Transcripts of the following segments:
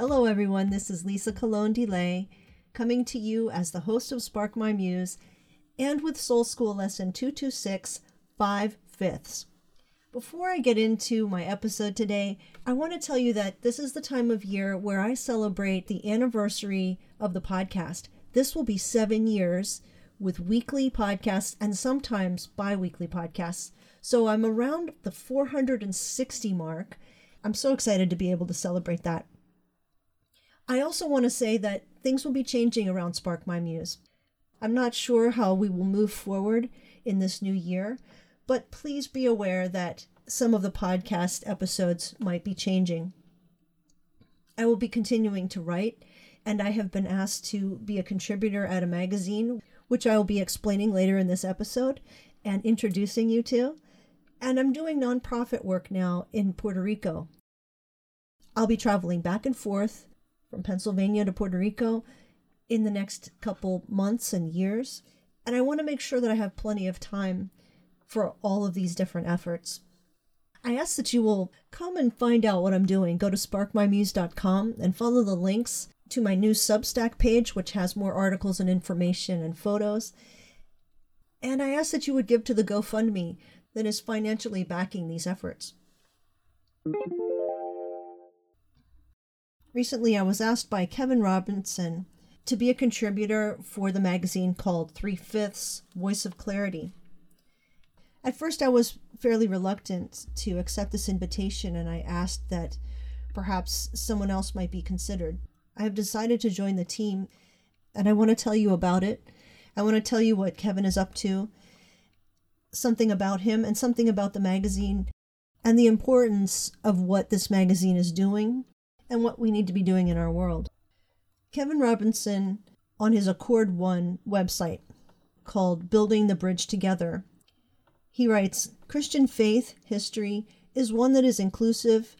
Hello, everyone. This is Lisa Colón DeLay coming to you as the host of Spark My Muse and with Soul School Lesson 226 5 fifths. Before I get into my episode today, I want to tell you that this is the time of year where I celebrate the anniversary of the podcast. This will be seven years with weekly podcasts and sometimes bi weekly podcasts. So I'm around the 460 mark. I'm so excited to be able to celebrate that. I also want to say that things will be changing around Spark My Muse. I'm not sure how we will move forward in this new year, but please be aware that some of the podcast episodes might be changing. I will be continuing to write, and I have been asked to be a contributor at a magazine, which I will be explaining later in this episode and introducing you to. And I'm doing nonprofit work now in Puerto Rico. I'll be traveling back and forth from Pennsylvania to Puerto Rico in the next couple months and years. And I want to make sure that I have plenty of time for all of these different efforts. I ask that you will come and find out what I'm doing. Go to sparkmymuse.com and follow the links to my new Substack page, which has more articles and information and photos. And I ask that you would give to the GoFundMe that is financially backing these efforts. Recently, I was asked by Kevin Robinson to be a contributor for the magazine called Three Fifths Voice of Clarity. At first, I was fairly reluctant to accept this invitation, and I asked that perhaps someone else might be considered. I have decided to join the team, and I want to tell you about it. I want to tell you what Kevin is up to, something about him, and something about the magazine, and the importance of what this magazine is doing and what we need to be doing in our world. Kevin Robinson, on his Accord One website called Building the Bridge Together, he writes Christian faith history is one that is inclusive,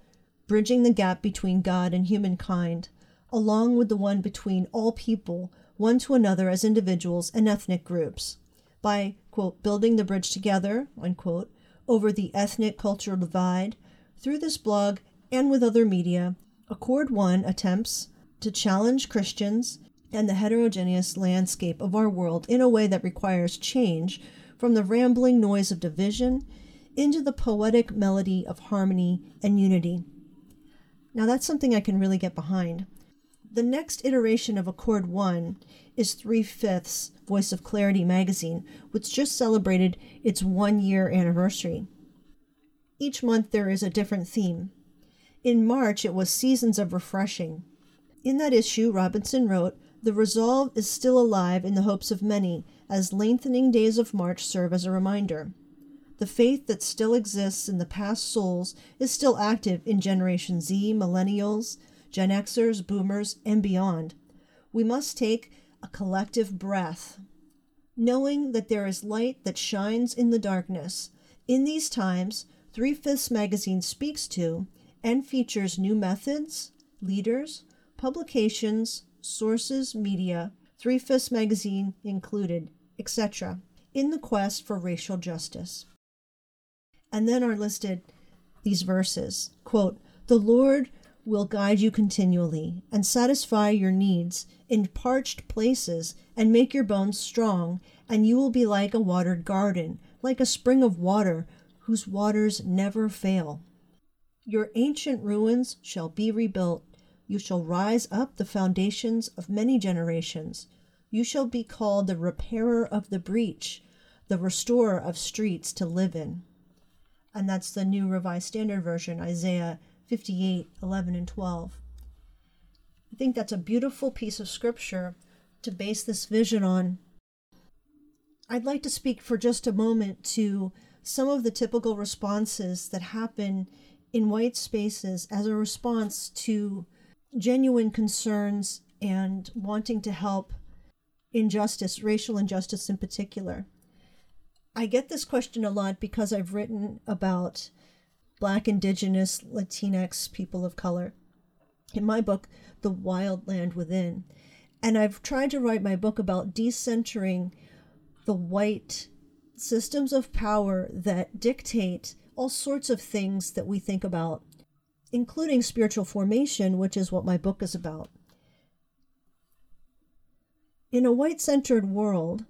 bridging the gap between God and humankind, along with the one between all people, one to another as individuals and ethnic groups, by, quote, building the bridge together, unquote, over the ethnic cultural divide. Through this blog and with other media, Accord One attempts to challenge Christians and the heterogeneous landscape of our world in a way that requires change from the rambling noise of division into the poetic melody of harmony and unity. Now, that's something I can really get behind. The next iteration of Accord One is Three Fifths Voice of Clarity magazine, which just celebrated its one year anniversary. Each month there is a different theme. In March, it was Seasons of Refreshing. In that issue, Robinson wrote, The resolve is still alive in the hopes of many, as lengthening days of March serve as a reminder. The faith that still exists in the past souls is still active in Generation Z, Millennials, Gen Xers, Boomers, and beyond. We must take a collective breath, knowing that there is light that shines in the darkness. In these times, Three Fifths Magazine speaks to and features new methods, leaders, publications, sources, media, Three Fifths Magazine included, etc., in the quest for racial justice. And then are listed these verses quote, The Lord will guide you continually and satisfy your needs in parched places and make your bones strong, and you will be like a watered garden, like a spring of water whose waters never fail. Your ancient ruins shall be rebuilt. You shall rise up the foundations of many generations. You shall be called the repairer of the breach, the restorer of streets to live in. And that's the New Revised Standard Version, Isaiah 58 11 and 12. I think that's a beautiful piece of scripture to base this vision on. I'd like to speak for just a moment to some of the typical responses that happen in white spaces as a response to genuine concerns and wanting to help injustice, racial injustice in particular. I get this question a lot because I've written about Black, Indigenous, Latinx people of color in my book, The Wild Land Within. And I've tried to write my book about decentering the white systems of power that dictate all sorts of things that we think about including spiritual formation, which is what my book is about. In a white centered world,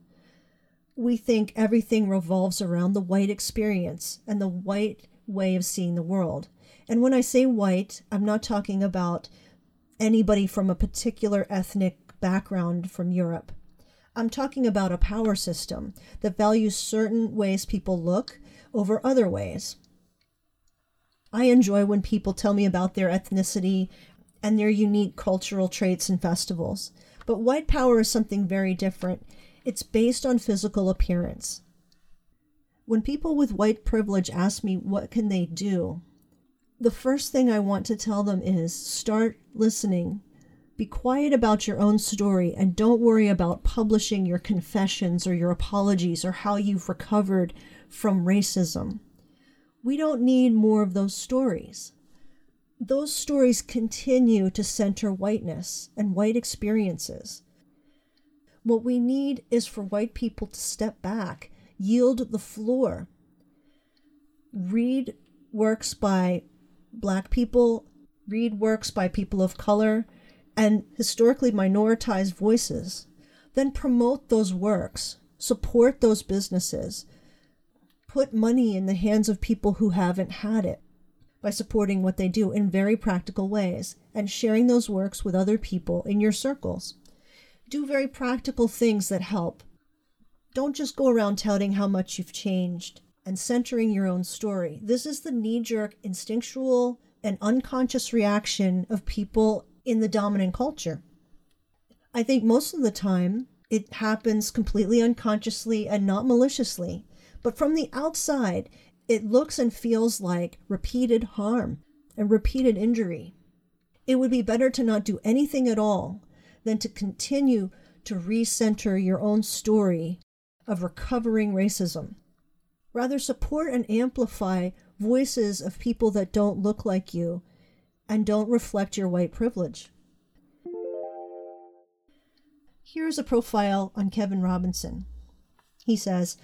we think everything revolves around the white experience and the white way of seeing the world. And when I say white, I'm not talking about anybody from a particular ethnic background from Europe. I'm talking about a power system that values certain ways people look over other ways. I enjoy when people tell me about their ethnicity and their unique cultural traits and festivals. But white power is something very different. It's based on physical appearance. When people with white privilege ask me what can they do, the first thing I want to tell them is start listening. Be quiet about your own story and don't worry about publishing your confessions or your apologies or how you've recovered from racism. We don't need more of those stories those stories continue to center whiteness and white experiences. What we need is for white people to step back, yield the floor, read works by black people, read works by people of color, and historically minoritized voices. Then promote those works, support those businesses, put money in the hands of people who haven't had it by supporting what they do in very practical ways and sharing those works with other people in your circles. Do very practical things that help. Don't just go around touting how much you've changed and centering your own story. This is the knee jerk, instinctual, and unconscious reaction of people in the dominant culture. I think most of the time it happens completely unconsciously and not maliciously. But from the outside, it looks and feels like repeated harm and repeated injury. It would be better to not do anything at all than to continue to recenter your own story of recovering racism. Rather, support and amplify voices of people that don't look like you and don't reflect your white privilege. Here's a profile on Kevin Robinson. He says,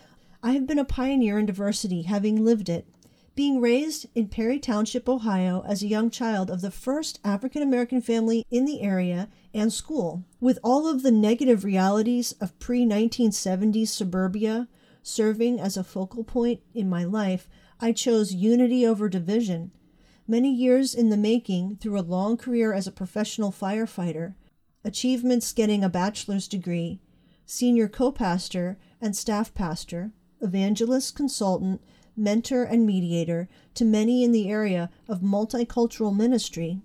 I have been a pioneer in diversity, having lived it. Being raised in Perry Township, Ohio, as a young child of the first African American family in the area and school, with all of the negative realities of pre 1970s suburbia serving as a focal point in my life, I chose unity over division. Many years in the making through a long career as a professional firefighter, achievements getting a bachelor's degree, senior co pastor, and staff pastor, evangelist, consultant, mentor, and mediator to many in the area of multicultural ministry.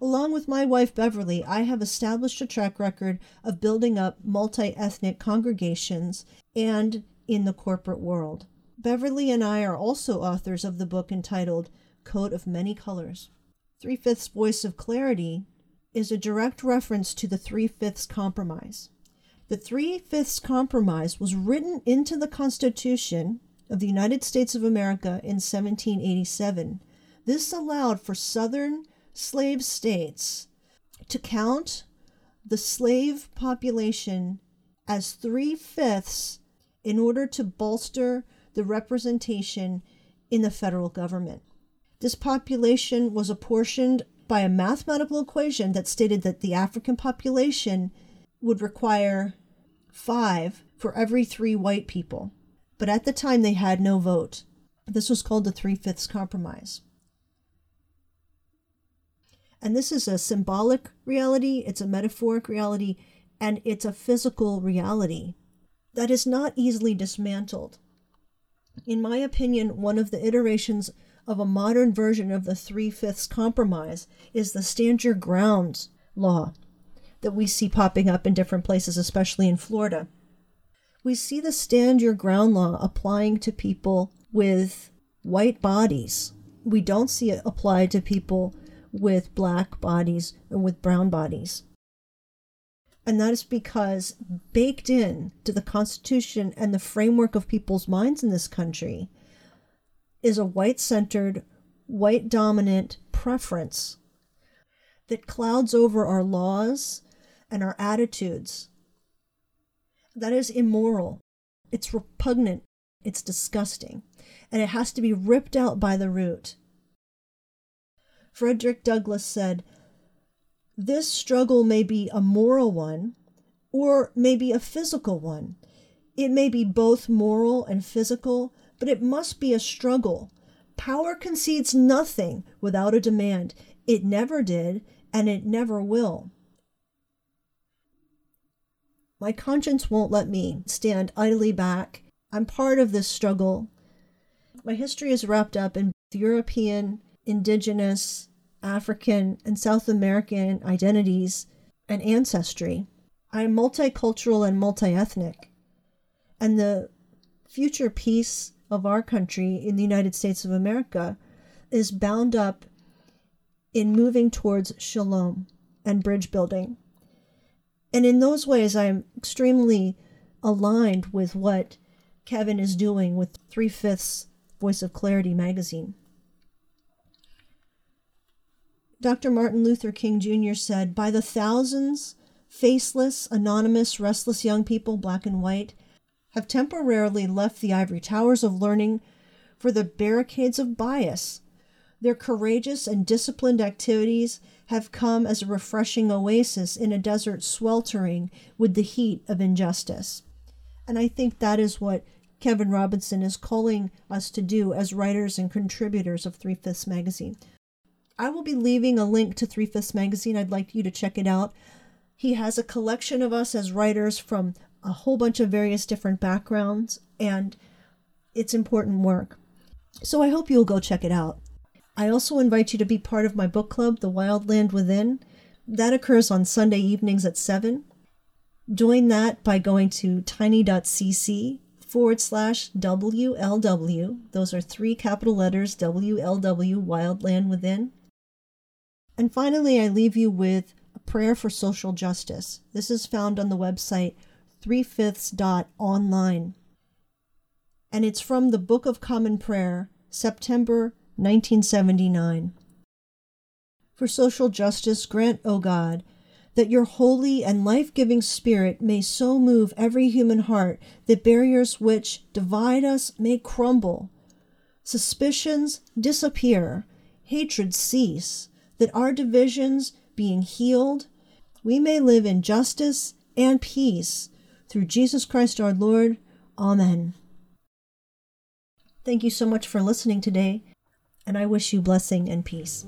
Along with my wife Beverly, I have established a track record of building up multi ethnic congregations and in the corporate world. Beverly and I are also authors of the book entitled Coat of Many Colors. Three Fifths Voice of Clarity is a direct reference to the Three Fifths Compromise. The Three Fifths Compromise was written into the Constitution of the United States of America in 1787. This allowed for Southern slave states to count the slave population as three fifths in order to bolster the representation in the federal government. This population was apportioned by a mathematical equation that stated that the African population would require five for every three white people. But at the time, they had no vote. This was called the Three Fifths Compromise. And this is a symbolic reality, it's a metaphoric reality, and it's a physical reality that is not easily dismantled. In my opinion, one of the iterations of a modern version of the Three Fifths Compromise is the Stand Your Ground law that we see popping up in different places, especially in Florida. We see the stand your ground law applying to people with white bodies. We don't see it applied to people with black bodies and with brown bodies. And that is because baked in to the Constitution and the framework of people's minds in this country is a white centered, white dominant preference that clouds over our laws and our attitudes. That is immoral. It's repugnant. It's disgusting. And it has to be ripped out by the root. Frederick Douglass said, This struggle may be a moral one or maybe a physical one. It may be both moral and physical, but it must be a struggle. Power concedes nothing without a demand. It never did, and it never will. My conscience won't let me stand idly back. I'm part of this struggle. My history is wrapped up in European, indigenous, African, and South American identities and ancestry. I am multicultural and multi ethnic. And the future peace of our country in the United States of America is bound up in moving towards shalom and bridge building. And in those ways, I'm extremely aligned with what Kevin is doing with Three Fifths Voice of Clarity magazine. Dr. Martin Luther King Jr. said, By the thousands, faceless, anonymous, restless young people, black and white, have temporarily left the ivory towers of learning for the barricades of bias. Their courageous and disciplined activities have come as a refreshing oasis in a desert sweltering with the heat of injustice. And I think that is what Kevin Robinson is calling us to do as writers and contributors of Three Fifths Magazine. I will be leaving a link to Three Fifths Magazine. I'd like you to check it out. He has a collection of us as writers from a whole bunch of various different backgrounds, and it's important work. So I hope you'll go check it out. I also invite you to be part of my book club, The Wild Land Within. That occurs on Sunday evenings at 7. Join that by going to tiny.cc forward slash WLW. Those are three capital letters WLW, Wild Land Within. And finally, I leave you with a prayer for social justice. This is found on the website threefifths.online. And it's from the Book of Common Prayer, September 1979. For social justice, grant, O God, that your holy and life giving Spirit may so move every human heart that barriers which divide us may crumble, suspicions disappear, hatred cease, that our divisions being healed, we may live in justice and peace through Jesus Christ our Lord. Amen. Thank you so much for listening today and I wish you blessing and peace.